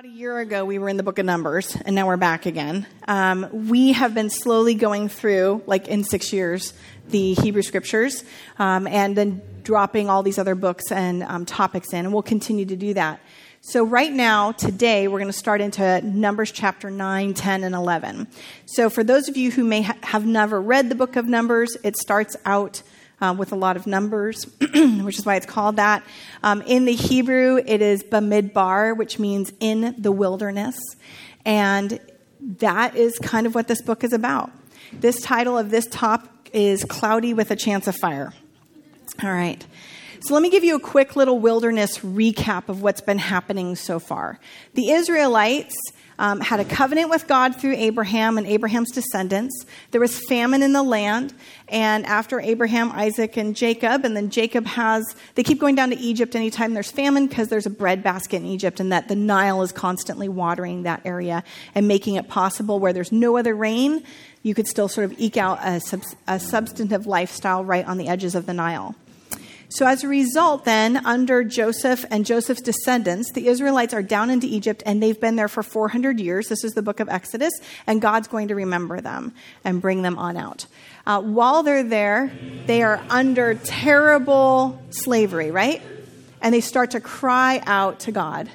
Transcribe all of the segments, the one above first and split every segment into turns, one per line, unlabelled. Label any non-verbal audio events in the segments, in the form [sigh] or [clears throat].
About a year ago, we were in the book of Numbers, and now we're back again. Um, we have been slowly going through, like in six years, the Hebrew scriptures, um, and then dropping all these other books and um, topics in, and we'll continue to do that. So, right now, today, we're going to start into Numbers chapter 9, 10, and 11. So, for those of you who may ha- have never read the book of Numbers, it starts out uh, with a lot of numbers, [clears throat] which is why it's called that. Um, in the Hebrew, it is Bamidbar, which means in the wilderness. And that is kind of what this book is about. This title of this top is Cloudy with a Chance of Fire. All right. So let me give you a quick little wilderness recap of what's been happening so far. The Israelites um, had a covenant with God through Abraham and Abraham's descendants. There was famine in the land, and after Abraham, Isaac, and Jacob, and then Jacob has, they keep going down to Egypt anytime there's famine because there's a breadbasket in Egypt, and that the Nile is constantly watering that area and making it possible where there's no other rain, you could still sort of eke out a, a substantive lifestyle right on the edges of the Nile. So, as a result, then, under Joseph and Joseph's descendants, the Israelites are down into Egypt and they've been there for 400 years. This is the book of Exodus, and God's going to remember them and bring them on out. Uh, while they're there, they are under terrible slavery, right? And they start to cry out to God.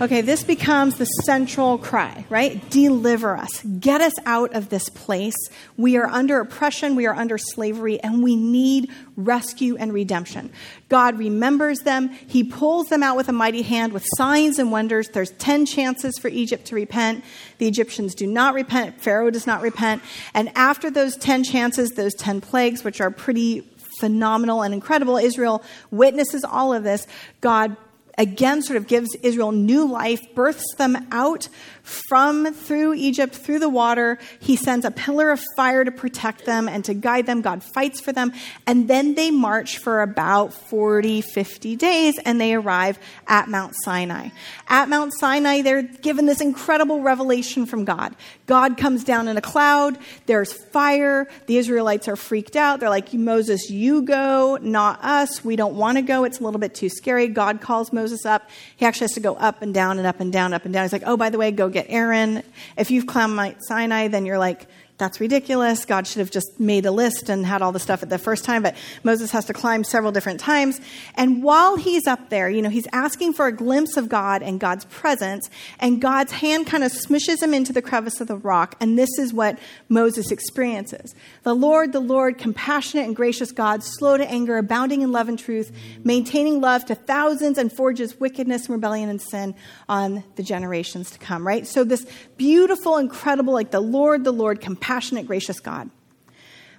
Okay, this becomes the central cry, right? Deliver us. Get us out of this place. We are under oppression, we are under slavery, and we need rescue and redemption. God remembers them. He pulls them out with a mighty hand with signs and wonders. There's 10 chances for Egypt to repent. The Egyptians do not repent. Pharaoh does not repent. And after those 10 chances, those 10 plagues, which are pretty phenomenal and incredible, Israel witnesses all of this. God again sort of gives Israel new life, births them out from through Egypt, through the water. He sends a pillar of fire to protect them and to guide them. God fights for them. And then they march for about 40, 50 days and they arrive at Mount Sinai. At Mount Sinai, they're given this incredible revelation from God. God comes down in a cloud, there's fire. The Israelites are freaked out. They're like, Moses, you go, not us. We don't want to go. It's a little bit too scary. God calls Moses up. He actually has to go up and down and up and down, up and down. He's like, oh, by the way, go get Aaron. If you've climbed Mount Sinai, then you're like, that's ridiculous. God should have just made a list and had all the stuff at the first time, but Moses has to climb several different times. And while he's up there, you know, he's asking for a glimpse of God and God's presence, and God's hand kind of smushes him into the crevice of the rock, and this is what Moses experiences. The Lord, the Lord, compassionate and gracious God, slow to anger, abounding in love and truth, maintaining love to thousands, and forges wickedness and rebellion and sin on the generations to come, right? So this beautiful, incredible, like the Lord, the Lord, compassionate gracious God.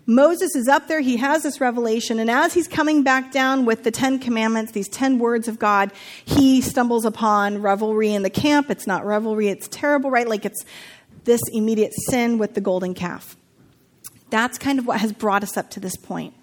Moses is up there, he has this revelation, and as he's coming back down with the Ten Commandments, these ten words of God, he stumbles upon revelry in the camp. It's not revelry, it's terrible, right? Like it's this immediate sin with the golden calf. That's kind of what has brought us up to this point.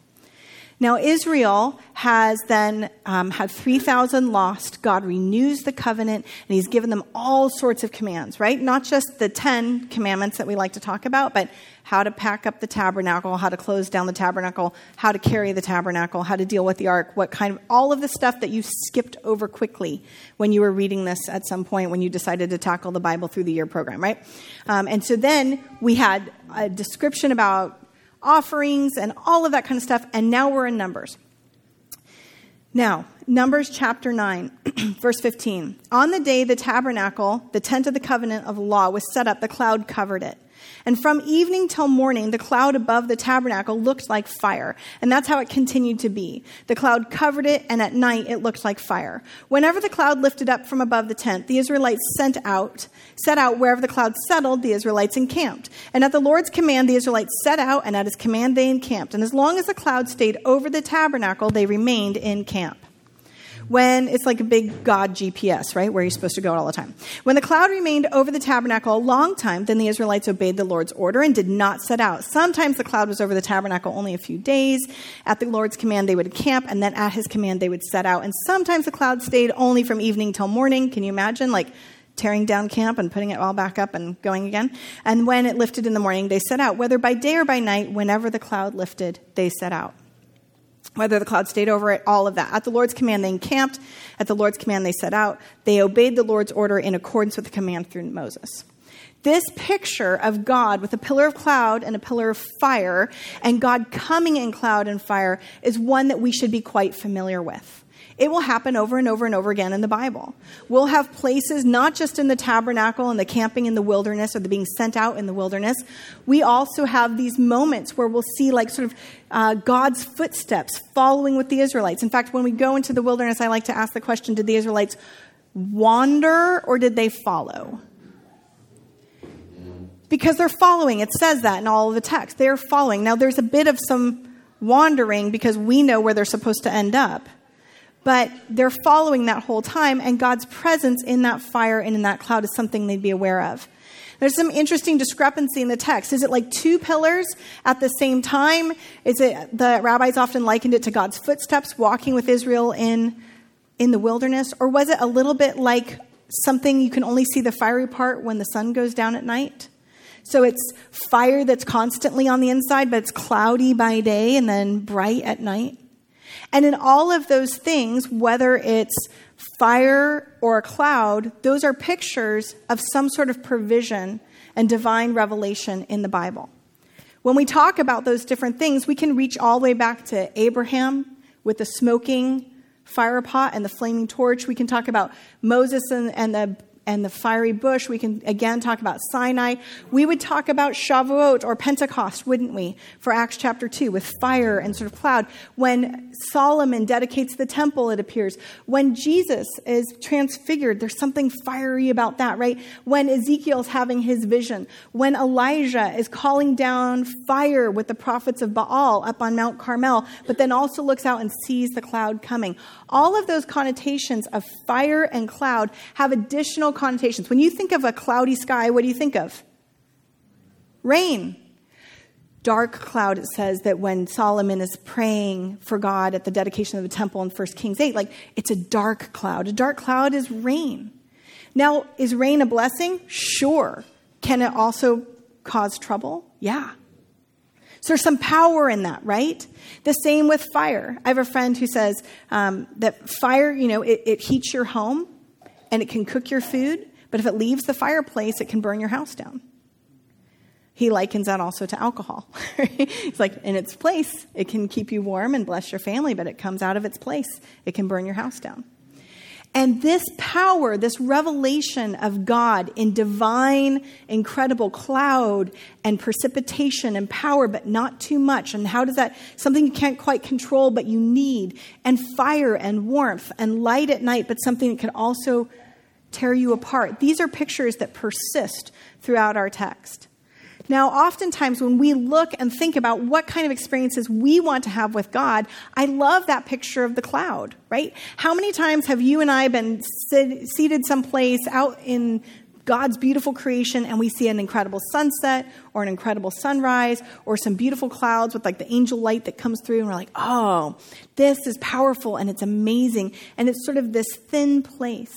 Now, Israel has then um, had 3,000 lost. God renews the covenant, and He's given them all sorts of commands, right? Not just the 10 commandments that we like to talk about, but how to pack up the tabernacle, how to close down the tabernacle, how to carry the tabernacle, how to deal with the ark, what kind of, all of the stuff that you skipped over quickly when you were reading this at some point when you decided to tackle the Bible through the year program, right? Um, and so then we had a description about offerings and all of that kind of stuff. And now we're in Numbers. Now, Numbers chapter 9, [clears throat] verse 15. On the day the tabernacle, the tent of the covenant of law, was set up, the cloud covered it. And from evening till morning, the cloud above the tabernacle looked like fire. And that's how it continued to be. The cloud covered it, and at night it looked like fire. Whenever the cloud lifted up from above the tent, the Israelites sent out, set out wherever the cloud settled, the Israelites encamped. And at the Lord's command, the Israelites set out, and at his command, they encamped. And as long as the cloud stayed over the tabernacle, they remained in camp. When it's like a big God GPS, right? Where you're supposed to go all the time. When the cloud remained over the tabernacle a long time, then the Israelites obeyed the Lord's order and did not set out. Sometimes the cloud was over the tabernacle only a few days. At the Lord's command, they would camp, and then at his command, they would set out. And sometimes the cloud stayed only from evening till morning. Can you imagine? Like, tearing down camp and putting it all back up and going again. And when it lifted in the morning, they set out. Whether by day or by night, whenever the cloud lifted, they set out whether the cloud stayed over it, all of that. At the Lord's command, they encamped. At the Lord's command, they set out. They obeyed the Lord's order in accordance with the command through Moses. This picture of God with a pillar of cloud and a pillar of fire, and God coming in cloud and fire, is one that we should be quite familiar with. It will happen over and over and over again in the Bible. We'll have places not just in the tabernacle and the camping in the wilderness or the being sent out in the wilderness. We also have these moments where we'll see like sort of uh, God's footsteps following with the Israelites. In fact, when we go into the wilderness, I like to ask the question: Did the Israelites wander or did they follow? Because they're following. It says that in all of the text. They're following. Now, there's a bit of some wandering because we know where they're supposed to end up but they're following that whole time, and God's presence in that fire and in that cloud is something they'd be aware of. There's some interesting discrepancy in the text. Is it like two pillars at the same time? Is it the rabbis often likened it to God's footsteps walking with Israel in in the wilderness, or was it a little bit like something you can only see the fiery part when the sun goes down at night? So it's fire that's constantly on the inside, but it's cloudy by day and then bright at night. And in all of those things, whether it's fire or a cloud, those are pictures of some sort of provision and divine revelation in the Bible. When we talk about those different things, we can reach all the way back to Abraham with the smoking fire pot and the flaming torch. We can talk about Moses and, and the and the fiery bush. We can again talk about Sinai. We would talk about Shavuot or Pentecost, wouldn't we, for Acts chapter 2 with fire and sort of cloud. When Solomon dedicates the temple, it appears. When Jesus is transfigured, there's something fiery about that, right? When Ezekiel's having his vision. When Elijah is calling down fire with the prophets of Baal up on Mount Carmel, but then also looks out and sees the cloud coming. All of those connotations of fire and cloud have additional connotations. When you think of a cloudy sky, what do you think of? Rain. Dark cloud, it says that when Solomon is praying for God at the dedication of the temple in 1 Kings 8, like it's a dark cloud. A dark cloud is rain. Now, is rain a blessing? Sure. Can it also cause trouble? Yeah. So there's some power in that, right? The same with fire. I have a friend who says um, that fire, you know, it, it heats your home and it can cook your food, but if it leaves the fireplace, it can burn your house down. He likens that also to alcohol. [laughs] It's like, in its place, it can keep you warm and bless your family, but it comes out of its place, it can burn your house down. And this power, this revelation of God in divine, incredible cloud and precipitation and power, but not too much. And how does that, something you can't quite control, but you need, and fire and warmth and light at night, but something that can also tear you apart. These are pictures that persist throughout our text. Now, oftentimes when we look and think about what kind of experiences we want to have with God, I love that picture of the cloud, right? How many times have you and I been sit, seated someplace out in God's beautiful creation and we see an incredible sunset or an incredible sunrise or some beautiful clouds with like the angel light that comes through and we're like, oh, this is powerful and it's amazing. And it's sort of this thin place.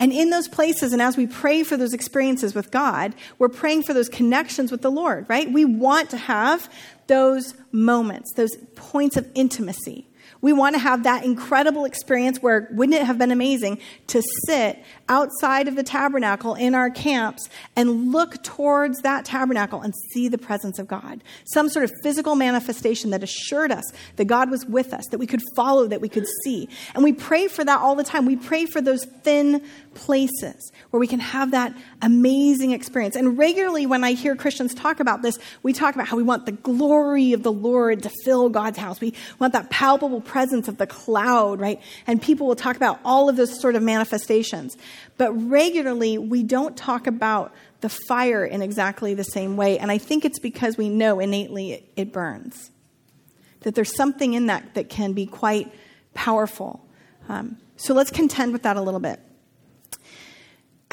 And in those places, and as we pray for those experiences with God, we're praying for those connections with the Lord, right? We want to have those moments, those points of intimacy. We want to have that incredible experience where wouldn't it have been amazing to sit outside of the tabernacle in our camps and look towards that tabernacle and see the presence of God? Some sort of physical manifestation that assured us that God was with us, that we could follow, that we could see. And we pray for that all the time. We pray for those thin places where we can have that amazing experience. And regularly, when I hear Christians talk about this, we talk about how we want the glory of the Lord to fill God's house. We want that palpable presence of the cloud, right? And people will talk about all of those sort of manifestations. But regularly, we don't talk about the fire in exactly the same way. And I think it's because we know innately it, it burns. That there's something in that that can be quite powerful. Um, so let's contend with that a little bit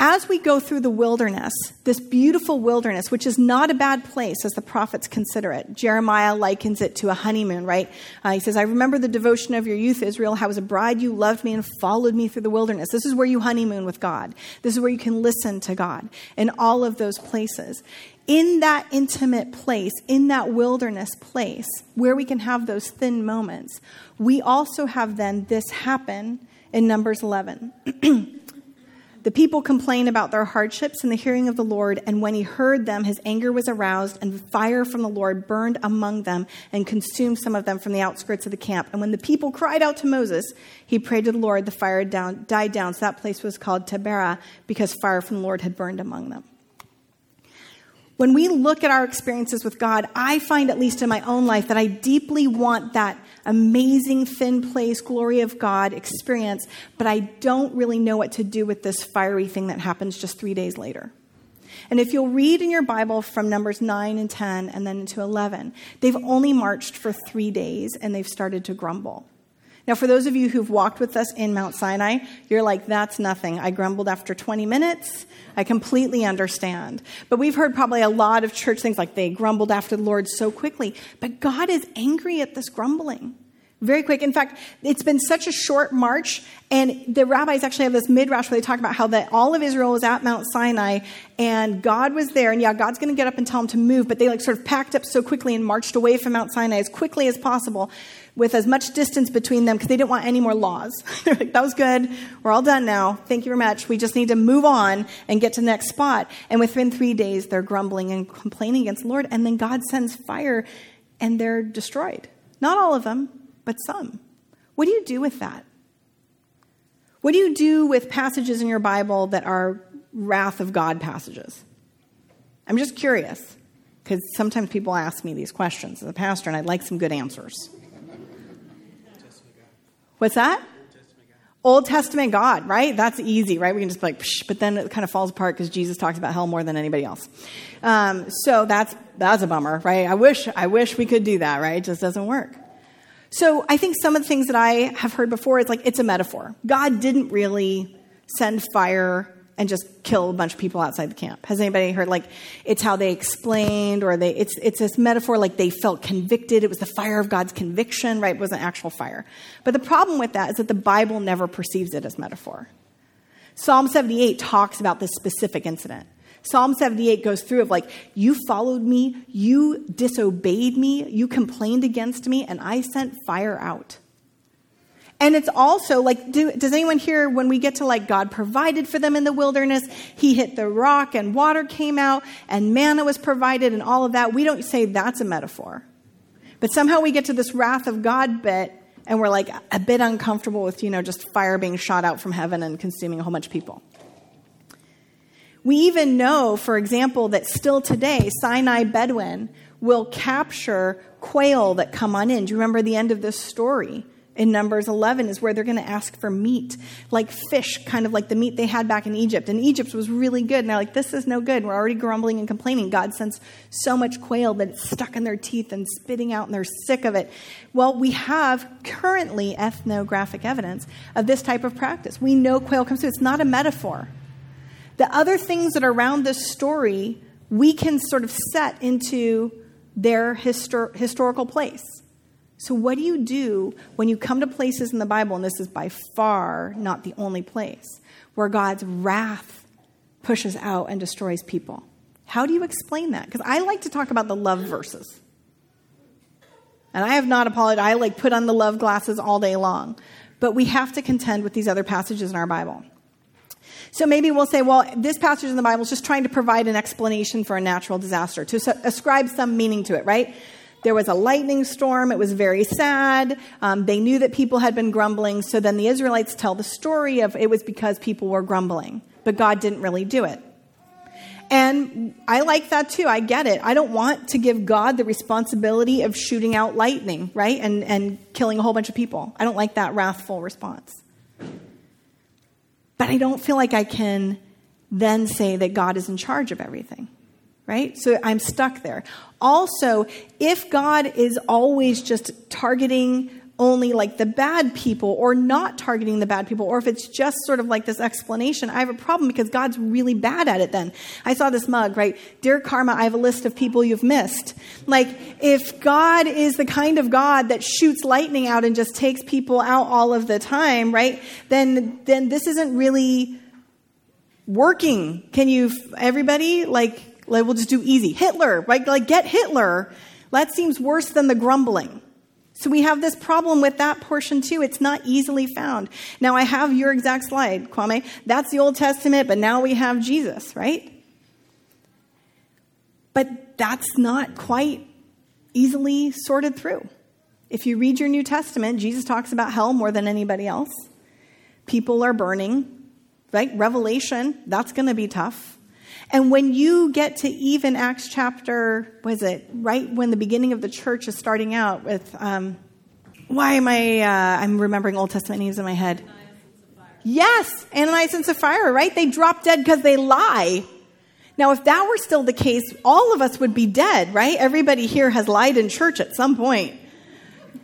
as we go through the wilderness, this beautiful wilderness, which is not a bad place as the prophets consider it, Jeremiah likens it to a honeymoon, right? Uh, he says, I remember the devotion of your youth, Israel, how as a bride you loved me and followed me through the wilderness. This is where you honeymoon with God. This is where you can listen to God in all of those places. In that intimate place, in that wilderness place, where we can have those thin moments, we also have then this happen in Numbers 11. [clears throat] The people complained about their hardships in the hearing of the Lord, and when he heard them, his anger was aroused, and fire from the Lord burned among them and consumed some of them from the outskirts of the camp. And when the people cried out to Moses, he prayed to the Lord, the fire died down. So that place was called Taberah because fire from the Lord had burned among them when we look at our experiences with God, I find, at least in my own life, that I deeply want that amazing, thin place, glory of God experience, but I don't really know what to do with this fiery thing that happens just three days later. And if you'll read in your Bible from Numbers 9 and 10 and then into 11, they've only marched for three days and they've started to grumble. Now, for those of you who've walked with us in Mount Sinai, you're like, that's nothing. I grumbled after 20 minutes. I completely understand. But we've heard probably a lot of church things like they grumbled after the Lord so quickly. But God is angry at this grumbling. Very quick. In fact, it's been such a short march, and the rabbis actually have this midrash where they talk about how that all of Israel was at Mount Sinai, and God was there, and yeah, God's going to get up and tell them to move, but they like sort of packed up so quickly and marched away from Mount Sinai as quickly as possible, with as much distance between them because they didn't want any more laws. [laughs] like, that was good. We're all done now. Thank you very much. We just need to move on and get to the next spot. And within three days, they're grumbling and complaining against the Lord, and then God sends fire, and they're destroyed. Not all of them but some. What do you do with that? What do you do with passages in your Bible that are wrath of God passages? I'm just curious, because sometimes people ask me these questions as a pastor, and I'd like some good answers. What's that? Old Testament God, right? That's easy, right? We can just be like, Psh, but then it kind of falls apart because Jesus talks about hell more than anybody else. Um, so that's that's a bummer, right? I wish I wish we could do that, right? It just doesn't work. So I think some of the things that I have heard before is like it's a metaphor. God didn't really send fire and just kill a bunch of people outside the camp. Has anybody heard like it's how they explained or they it's it's this metaphor like they felt convicted. It was the fire of God's conviction, right? It wasn't actual fire. But the problem with that is that the Bible never perceives it as metaphor. Psalm 78 talks about this specific incident. Psalm 78 goes through of like, you followed me, you disobeyed me, you complained against me, and I sent fire out. And it's also like, do, does anyone hear when we get to like God provided for them in the wilderness? He hit the rock and water came out and manna was provided and all of that. We don't say that's a metaphor. But somehow we get to this wrath of God bit and we're like a bit uncomfortable with, you know, just fire being shot out from heaven and consuming a whole bunch of people. We even know, for example, that still today, Sinai Bedouin will capture quail that come on in. Do you remember the end of this story? In Numbers 11 is where they're going to ask for meat, like fish, kind of like the meat they had back in Egypt. And Egypt was really good. And they're like, this is no good. We're already grumbling and complaining. God sends so much quail that it's stuck in their teeth and spitting out, and they're sick of it. Well, we have currently ethnographic evidence of this type of practice. We know quail comes through. It's not a metaphor the other things that are around this story, we can sort of set into their histor- historical place. So, what do you do when you come to places in the Bible, and this is by far not the only place, where God's wrath pushes out and destroys people? How do you explain that? Because I like to talk about the love verses. And I have not apologized. I like put on the love glasses all day long. But we have to contend with these other passages in our Bible. So maybe we'll say, well, this passage in the Bible is just trying to provide an explanation for a natural disaster, to ascribe some meaning to it, right? There was a lightning storm. It was very sad. Um, they knew that people had been grumbling. So then the Israelites tell the story of it was because people were grumbling, but God didn't really do it. And I like that too. I get it. I don't want to give God the responsibility of shooting out lightning, right? And, and killing a whole bunch of people. I don't like that wrathful response. But I don't feel like I can then say that God is in charge of everything, right? So I'm stuck there. Also, if God is always just targeting only like the bad people or not targeting the bad people, or if it's just sort of like this explanation, I have a problem because God's really bad at it then. I saw this mug, right? Dear Karma, I have a list of people you've missed. Like, if God is the kind of God that shoots lightning out and just takes people out all of the time, right? Then, then this isn't really working. Can you, everybody, like, like we'll just do easy. Hitler, right? Like, get Hitler. That seems worse than the grumbling. So we have this problem with that portion too. It's not easily found. Now I have your exact slide, Kwame. That's the Old Testament, but now we have Jesus, right? But that's not quite easily sorted through. If you read your New Testament, Jesus talks about hell more than anybody else. People are burning, right? Revelation, that's going to be tough. And when you get to even Acts chapter, was it right when the beginning of the church is starting out with, um, why am I, uh, I'm remembering Old Testament names in my head. Yes, Ananias and Sapphira, right? They drop dead because they lie. Now, if that were still the case, all of us would be dead, right? Everybody here has lied in church at some point.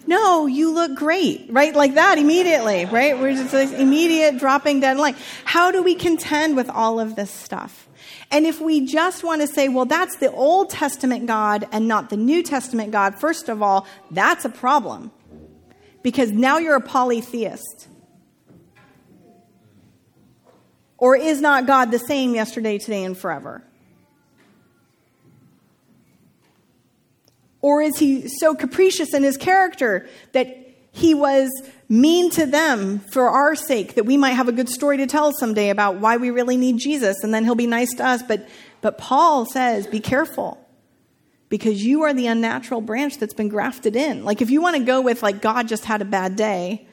No, you look great, right? Like that immediately, right? We're just like immediate dropping dead line. How do we contend with all of this stuff? And if we just want to say, well, that's the Old Testament God and not the New Testament God, first of all, that's a problem. Because now you're a polytheist. Or is not God the same yesterday, today, and forever? Or is he so capricious in his character that he was mean to them for our sake, that we might have a good story to tell someday about why we really need Jesus, and then he'll be nice to us. But, but Paul says, be careful because you are the unnatural branch that's been grafted in. Like, if you want to go with, like, God just had a bad day,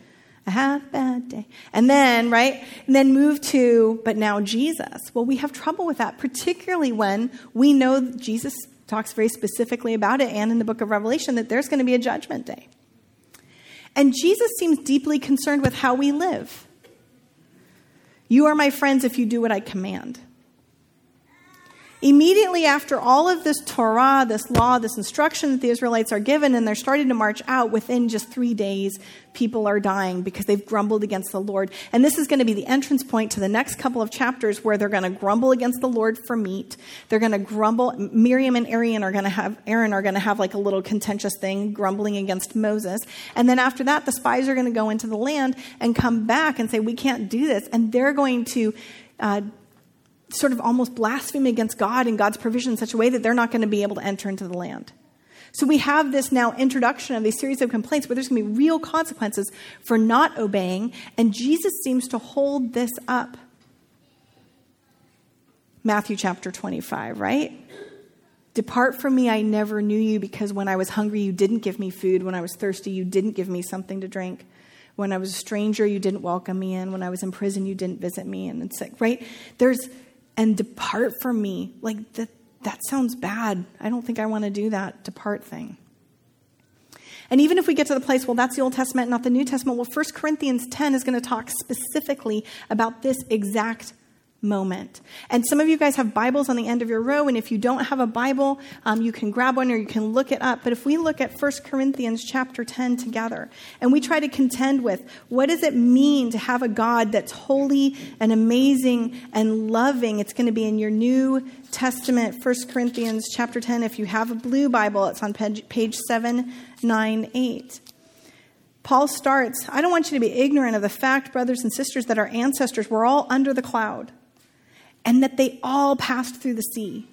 I had a bad day. And then, right? And then move to, but now Jesus. Well, we have trouble with that, particularly when we know Jesus talks very specifically about it and in the book of Revelation that there's going to be a judgment day. And Jesus seems deeply concerned with how we live. You are my friends if you do what I command. Immediately after all of this Torah, this law, this instruction that the Israelites are given, and they're starting to march out, within just three days, people are dying because they've grumbled against the Lord. And this is going to be the entrance point to the next couple of chapters where they're going to grumble against the Lord for meat. They're going to grumble. Miriam and Aaron are going to have Aaron are going to have like a little contentious thing, grumbling against Moses. And then after that, the spies are going to go into the land and come back and say, "We can't do this," and they're going to. Uh, sort of almost blaspheme against God and God's provision in such a way that they're not going to be able to enter into the land. So we have this now introduction of these series of complaints where there's going to be real consequences for not obeying, and Jesus seems to hold this up. Matthew chapter 25, right? Depart from me, I never knew you, because when I was hungry, you didn't give me food. When I was thirsty, you didn't give me something to drink. When I was a stranger, you didn't welcome me in. When I was in prison, you didn't visit me. And it's like, right? There's and depart from me. Like, that, that sounds bad. I don't think I want to do that depart thing. And even if we get to the place, well, that's the Old Testament, not the New Testament, well, 1 Corinthians 10 is going to talk specifically about this exact moment. And some of you guys have Bibles on the end of your row, and if you don't have a Bible, um, you can grab one or you can look it up. But if we look at 1 Corinthians chapter 10 together, and we try to contend with what does it mean to have a God that's holy and amazing and loving, it's going to be in your New Testament, 1 Corinthians chapter 10. If you have a blue Bible, it's on page 798. Paul starts, I don't want you to be ignorant of the fact, brothers and sisters, that our ancestors were all under the cloud and that they all passed through the sea.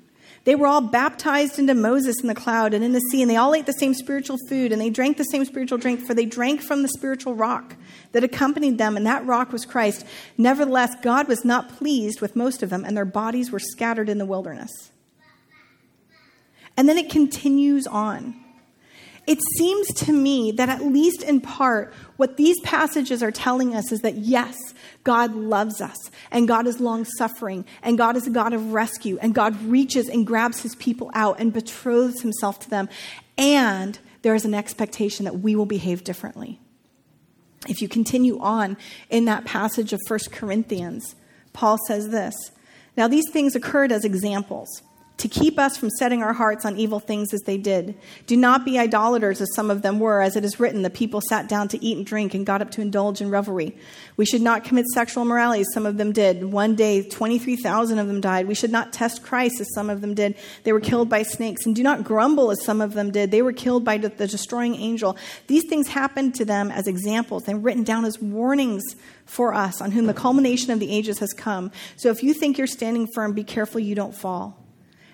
They were all baptized into Moses in the cloud and in the sea, and they all ate the same spiritual food, and they drank the same spiritual drink, for they drank from the spiritual rock that accompanied them, and that rock was Christ. Nevertheless, God was not pleased with most of them, and their bodies were scattered in the wilderness. And then it continues on. It seems to me that, at least in part, what these passages are telling us is that yes, God loves us, and God is long suffering, and God is a God of rescue, and God reaches and grabs his people out and betroths himself to them. And there is an expectation that we will behave differently. If you continue on in that passage of 1 Corinthians, Paul says this Now, these things occurred as examples to keep us from setting our hearts on evil things as they did. Do not be idolaters, as some of them were, as it is written, the people sat down to eat and drink and got up to indulge in revelry. We should not commit sexual immorality, as some of them did. One day, 23,000 of them died. We should not test Christ, as some of them did. They were killed by snakes. And do not grumble, as some of them did. They were killed by the destroying angel. These things happened to them as examples. They're written down as warnings for us, on whom the culmination of the ages has come. So if you think you're standing firm, be careful you don't fall.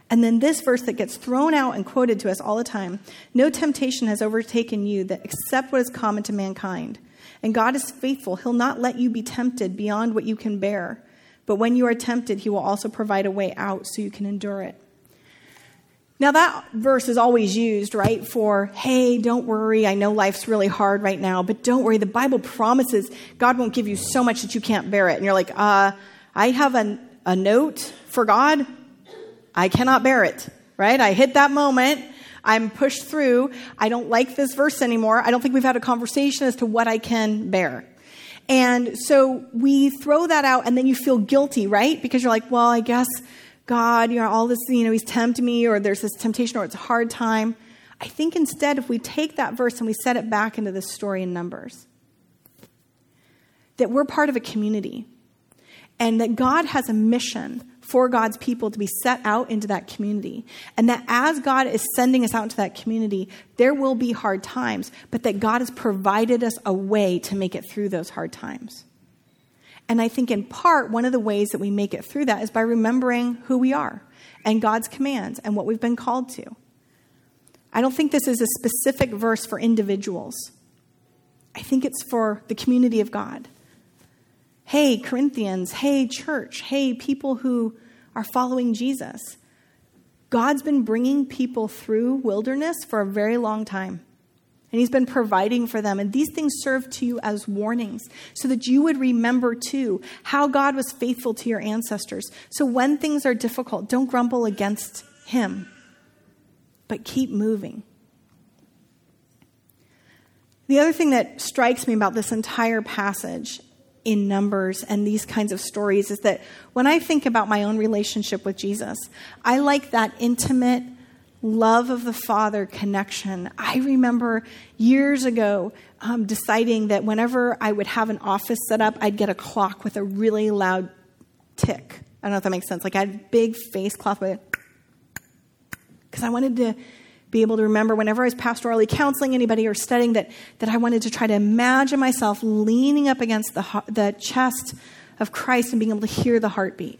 And then this verse that gets thrown out and quoted to us all the time No temptation has overtaken you that except what is common to mankind. And God is faithful. He'll not let you be tempted beyond what you can bear. But when you are tempted, He will also provide a way out so you can endure it. Now, that verse is always used, right, for, hey, don't worry. I know life's really hard right now, but don't worry. The Bible promises God won't give you so much that you can't bear it. And you're like, uh, I have a, a note for God. I cannot bear it, right? I hit that moment. I'm pushed through. I don't like this verse anymore. I don't think we've had a conversation as to what I can bear. And so we throw that out and then you feel guilty, right? Because you're like, well, I guess God, you know, all this, you know, he's tempted me or there's this temptation or it's a hard time. I think instead, if we take that verse and we set it back into the story in Numbers, that we're part of a community and that God has a mission for God's people to be set out into that community. And that as God is sending us out into that community, there will be hard times, but that God has provided us a way to make it through those hard times. And I think in part, one of the ways that we make it through that is by remembering who we are and God's commands and what we've been called to. I don't think this is a specific verse for individuals. I think it's for the community of God hey, Corinthians, hey, church, hey, people who are following Jesus. God's been bringing people through wilderness for a very long time. And he's been providing for them. And these things serve to you as warnings so that you would remember too how God was faithful to your ancestors. So when things are difficult, don't grumble against him, but keep moving. The other thing that strikes me about this entire passage in Numbers and these kinds of stories is that when I think about my own relationship with Jesus, I like that intimate love of the Father connection. I remember years ago um, deciding that whenever I would have an office set up, I'd get a clock with a really loud tick. I don't know if that makes sense. Like I had big face cloth because I wanted to be able to remember whenever I was pastorally counseling anybody or studying that, that I wanted to try to imagine myself leaning up against the, the chest of Christ and being able to hear the heartbeat.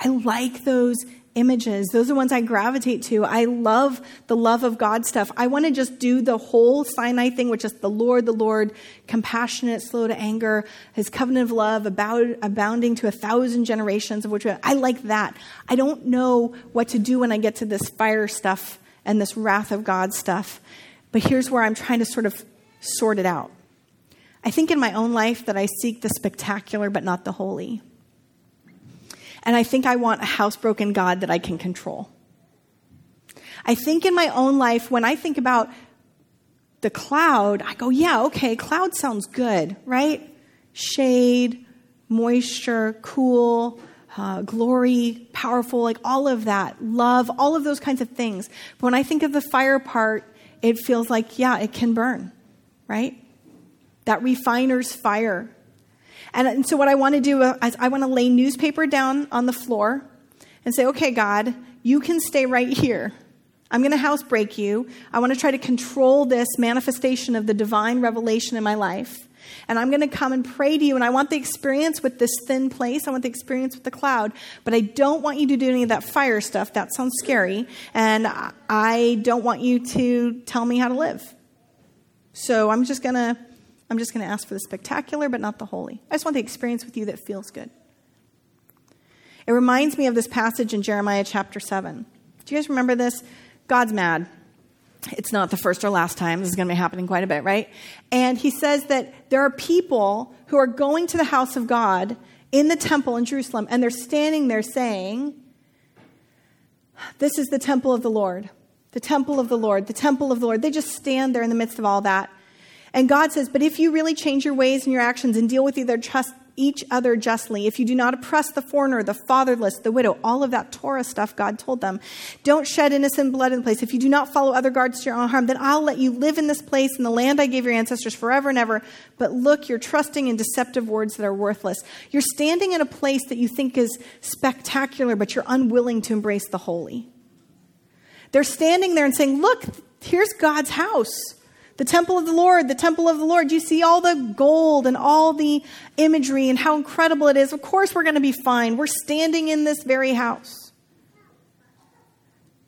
I like those images. Those are the ones I gravitate to. I love the love of God stuff. I want to just do the whole Sinai thing, which is the Lord, the Lord, compassionate, slow to anger, his covenant of love, abounding to a thousand generations, of which I like that. I don't know what to do when I get to this fire stuff and this wrath of God stuff. But here's where I'm trying to sort of sort it out. I think in my own life that I seek the spectacular but not the holy. And I think I want a housebroken God that I can control. I think in my own life, when I think about the cloud, I go, yeah, okay, cloud sounds good, right? Shade, moisture, cool, uh, glory, powerful, like all of that, love, all of those kinds of things. But when I think of the fire part, it feels like, yeah, it can burn, right? That refiner's fire and, and so, what I want to do is I want to lay newspaper down on the floor and say, okay, God, you can stay right here. I'm going to housebreak you. I want to try to control this manifestation of the divine revelation in my life. And I'm going to come and pray to you. And I want the experience with this thin place. I want the experience with the cloud. But I don't want you to do any of that fire stuff. That sounds scary. And I don't want you to tell me how to live. So I'm just going to I'm just going to ask for the spectacular, but not the holy. I just want the experience with you that feels good. It reminds me of this passage in Jeremiah chapter 7. Do you guys remember this? God's mad. It's not the first or last time. This is going to be happening quite a bit, right? And he says that there are people who are going to the house of God in the temple in Jerusalem, and they're standing there saying, This is the temple of the Lord. The temple of the Lord. The temple of the Lord. They just stand there in the midst of all that. And God says, But if you really change your ways and your actions and deal with their each other justly, if you do not oppress the foreigner, the fatherless, the widow, all of that Torah stuff God told them, don't shed innocent blood in the place. If you do not follow other guards to your own harm, then I'll let you live in this place in the land I gave your ancestors forever and ever. But look, you're trusting in deceptive words that are worthless. You're standing in a place that you think is spectacular, but you're unwilling to embrace the holy. They're standing there and saying, Look, here's God's house. The temple of the Lord, the temple of the Lord. You see all the gold and all the imagery and how incredible it is. Of course, we're going to be fine. We're standing in this very house.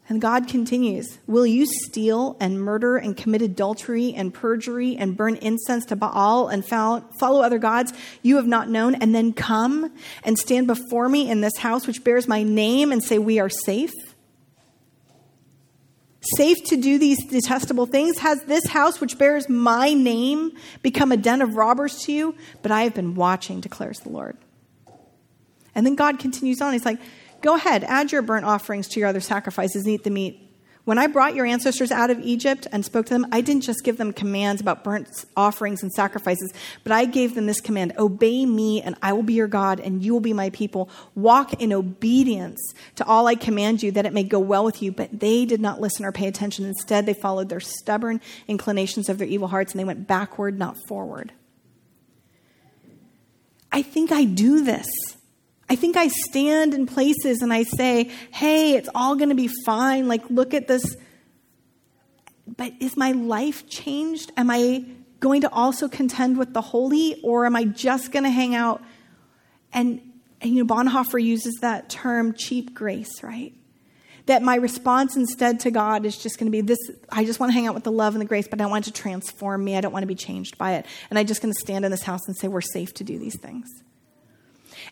And God continues Will you steal and murder and commit adultery and perjury and burn incense to Baal and follow other gods you have not known, and then come and stand before me in this house which bears my name and say, We are safe? Safe to do these detestable things? Has this house, which bears my name, become a den of robbers to you? But I have been watching, declares the Lord. And then God continues on. He's like, Go ahead, add your burnt offerings to your other sacrifices and eat the meat. When I brought your ancestors out of Egypt and spoke to them, I didn't just give them commands about burnt offerings and sacrifices, but I gave them this command Obey me, and I will be your God, and you will be my people. Walk in obedience to all I command you, that it may go well with you. But they did not listen or pay attention. Instead, they followed their stubborn inclinations of their evil hearts, and they went backward, not forward. I think I do this. I think I stand in places and I say, hey, it's all going to be fine. Like, look at this. But is my life changed? Am I going to also contend with the holy, or am I just going to hang out? And, and, you know, Bonhoeffer uses that term cheap grace, right? That my response instead to God is just going to be this I just want to hang out with the love and the grace, but I don't want it to transform me. I don't want to be changed by it. And I'm just going to stand in this house and say, we're safe to do these things.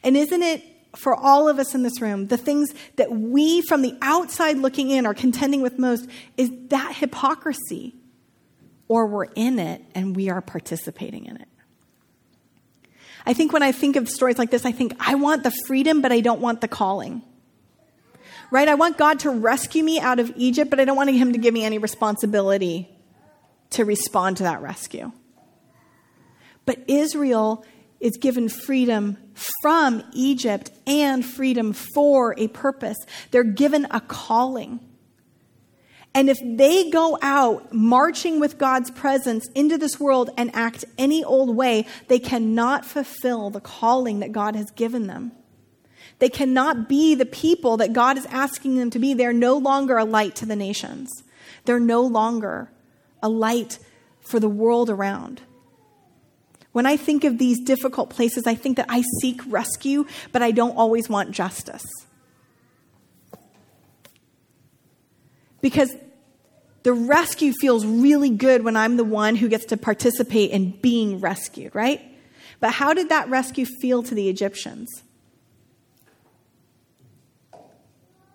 And isn't it for all of us in this room, the things that we from the outside looking in are contending with most is that hypocrisy? Or we're in it and we are participating in it. I think when I think of stories like this, I think I want the freedom, but I don't want the calling. Right? I want God to rescue me out of Egypt, but I don't want Him to give me any responsibility to respond to that rescue. But Israel is given freedom from Egypt and freedom for a purpose. They're given a calling. And if they go out marching with God's presence into this world and act any old way, they cannot fulfill the calling that God has given them. They cannot be the people that God is asking them to be. They're no longer a light to the nations. They're no longer a light for the world around. When I think of these difficult places, I think that I seek rescue, but I don't always want justice. Because the rescue feels really good when I'm the one who gets to participate in being rescued, right? But how did that rescue feel to the Egyptians?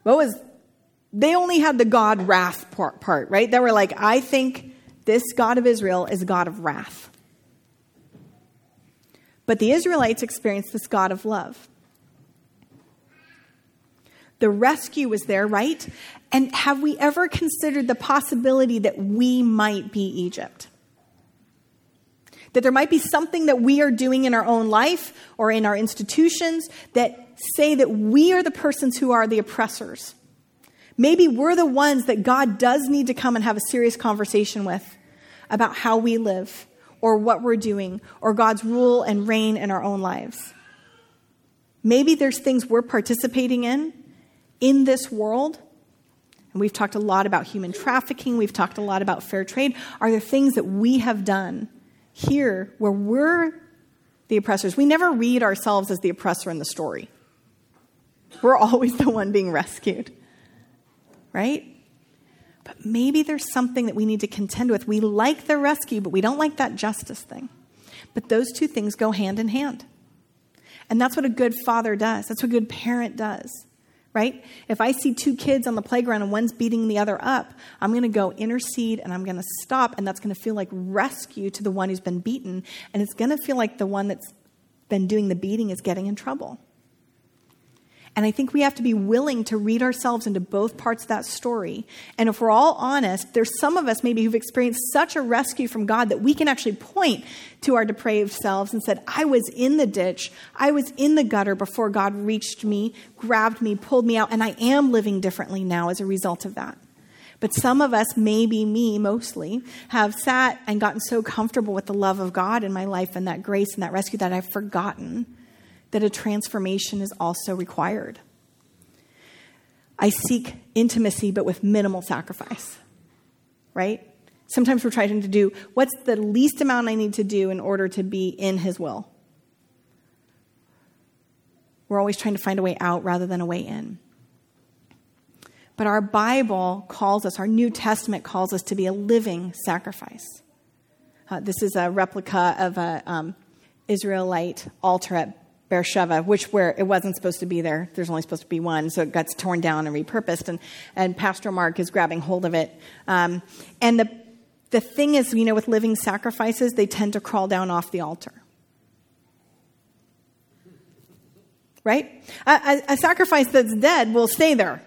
What was, they only had the God wrath part, right? They were like, I think this God of Israel is a God of wrath. But the Israelites experienced this God of love. The rescue was there, right? And have we ever considered the possibility that we might be Egypt? That there might be something that we are doing in our own life or in our institutions that say that we are the persons who are the oppressors. Maybe we're the ones that God does need to come and have a serious conversation with about how we live or what we're doing or God's rule and reign in our own lives. Maybe there's things we're participating in in this world. And we've talked a lot about human trafficking, we've talked a lot about fair trade. Are there things that we have done here where we're the oppressors? We never read ourselves as the oppressor in the story. We're always the one being rescued, right? But maybe there's something that we need to contend with. We like the rescue, but we don't like that justice thing. But those two things go hand in hand. And that's what a good father does. That's what a good parent does, right? If I see two kids on the playground and one's beating the other up, I'm going to go intercede and I'm going to stop, and that's going to feel like rescue to the one who's been beaten. And it's going to feel like the one that's been doing the beating is getting in trouble. And I think we have to be willing to read ourselves into both parts of that story. And if we're all honest, there's some of us maybe who've experienced such a rescue from God that we can actually point to our depraved selves and said, I was in the ditch, I was in the gutter before God reached me, grabbed me, pulled me out, and I am living differently now as a result of that. But some of us, maybe me mostly, have sat and gotten so comfortable with the love of God in my life and that grace and that rescue that I've forgotten that a transformation is also required. I seek intimacy, but with minimal sacrifice, right? Sometimes we're trying to do what's the least amount I need to do in order to be in His will. We're always trying to find a way out rather than a way in. But our Bible calls us, our New Testament calls us to be a living sacrifice. Uh, this is a replica of an um, Israelite altar at Beersheba, which where it wasn't supposed to be there. There's only supposed to be one, so it gets torn down and repurposed. And, and Pastor Mark is grabbing hold of it. Um, and the, the thing is, you know, with living sacrifices, they tend to crawl down off the altar. Right? A, a, a sacrifice that's dead will stay there.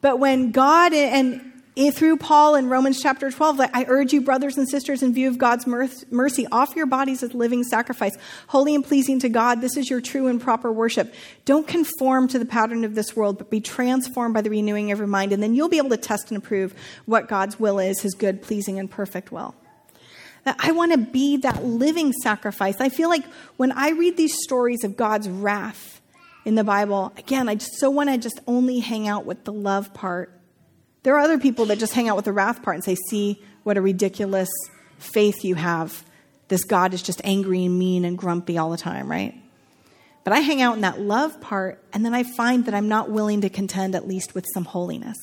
But when God and through Paul in Romans chapter 12, I urge you, brothers and sisters, in view of God's mercy, offer your bodies as living sacrifice, holy and pleasing to God. This is your true and proper worship. Don't conform to the pattern of this world, but be transformed by the renewing of your mind, and then you'll be able to test and approve what God's will is, his good, pleasing, and perfect will. That I want to be that living sacrifice. I feel like when I read these stories of God's wrath in the Bible, again, I just so want to just only hang out with the love part there are other people that just hang out with the wrath part and say, See what a ridiculous faith you have. This God is just angry and mean and grumpy all the time, right? But I hang out in that love part, and then I find that I'm not willing to contend at least with some holiness.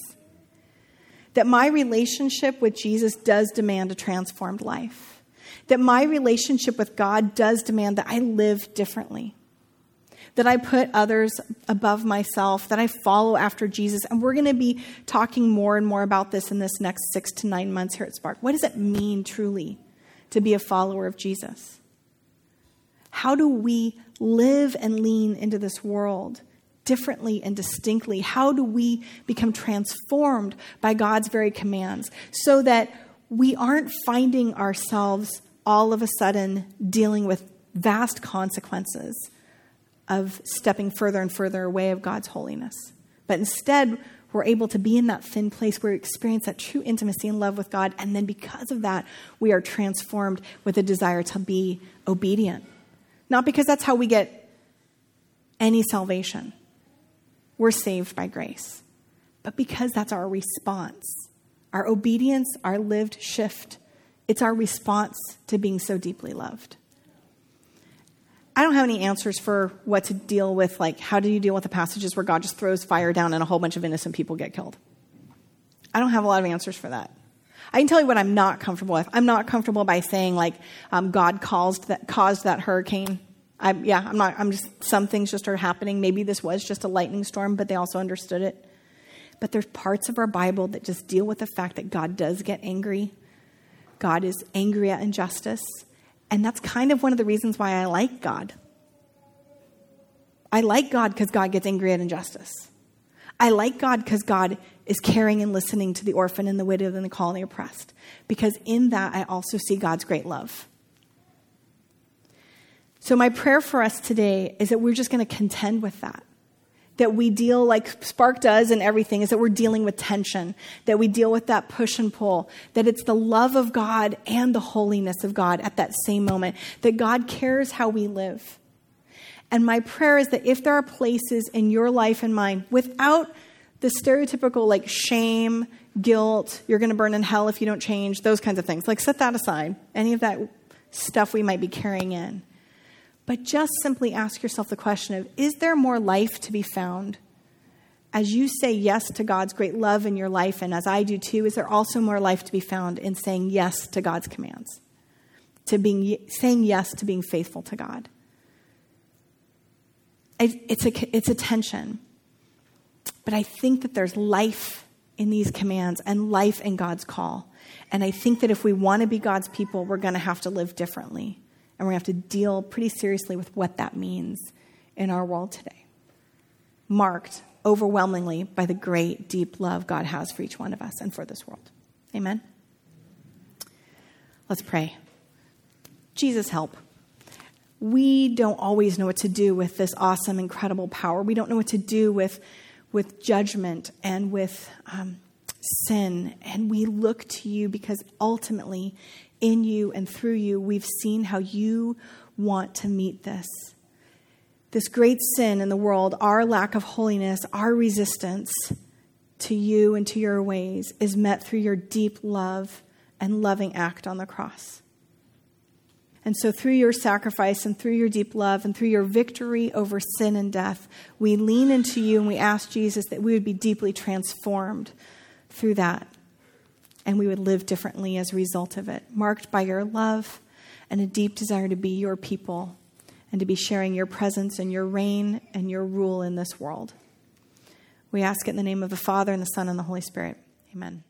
That my relationship with Jesus does demand a transformed life. That my relationship with God does demand that I live differently that I put others above myself, that I follow after Jesus. And we're going to be talking more and more about this in this next six to nine months here at Spark. What does it mean truly to be a follower of Jesus? How do we live and lean into this world differently and distinctly? How do we become transformed by God's very commands so that we aren't finding ourselves all of a sudden dealing with vast consequences? Of stepping further and further away of God's holiness. But instead, we're able to be in that thin place where we experience that true intimacy and love with God. And then because of that, we are transformed with a desire to be obedient. Not because that's how we get any salvation. We're saved by grace. But because that's our response. Our obedience, our lived shift, it's our response to being so deeply loved. I don't have any answers for what to deal with, like, how do you deal with the passages where God just throws fire down and a whole bunch of innocent people get killed? I don't have a lot of answers for that. I can tell you what I'm not comfortable with. I'm not comfortable by saying, like, um, God caused that, caused that hurricane. I, yeah, I'm not, I'm just, some things just are happening. Maybe this was just a lightning storm, but they also understood it. But there's parts of our Bible that just deal with the fact that God does get angry. God is angry at injustice. And that's kind of one of the reasons why I like God. I like God because God gets angry at injustice. I like God because God is caring and listening to the orphan and the widow and the call and the oppressed. Because in that, I also see God's great love. So, my prayer for us today is that we're just going to contend with that that we deal like Spark does and everything is that we're dealing with tension, that we deal with that push and pull, that it's the love of God and the holiness of God at that same moment, that God cares how we live. And my prayer is that if there are places in your life and mine without the stereotypical like shame, guilt, you're going to burn in hell if you don't change, those kinds of things, like set that aside, any of that stuff we might be carrying in. But just simply ask yourself the question of is there more life to be found? As you say yes to God's great love in your life, and as I do too, is there also more life to be found in saying yes to God's commands? To being saying yes to being faithful to God. It's a, it's a tension. But I think that there's life in these commands and life in God's call. And I think that if we want to be God's people, we're going to have to live differently and we're going to have to deal pretty seriously with what that means in our world today. marked overwhelmingly by the great, deep love God has for each one of us and for this world. Amen. Let's pray. Jesus, help. We don't always know what to do with this awesome, incredible power. We don't know what to do with, with judgment and with um, sin. And we look to you because ultimately, in you and through you, we've seen how you want to meet this. This great sin in the world, our lack of holiness, our resistance to you and to your ways, is met through your deep love and loving act on the cross. And so, through your sacrifice and through your deep love and through your victory over sin and death, we lean into you and we ask Jesus that we would be deeply transformed through that and we would live differently as a result of it, marked by your love and a deep desire to be your people and to be sharing your presence and your reign and your rule in this world. We ask it in the name of the Father and the Son and the Holy Spirit. Amen.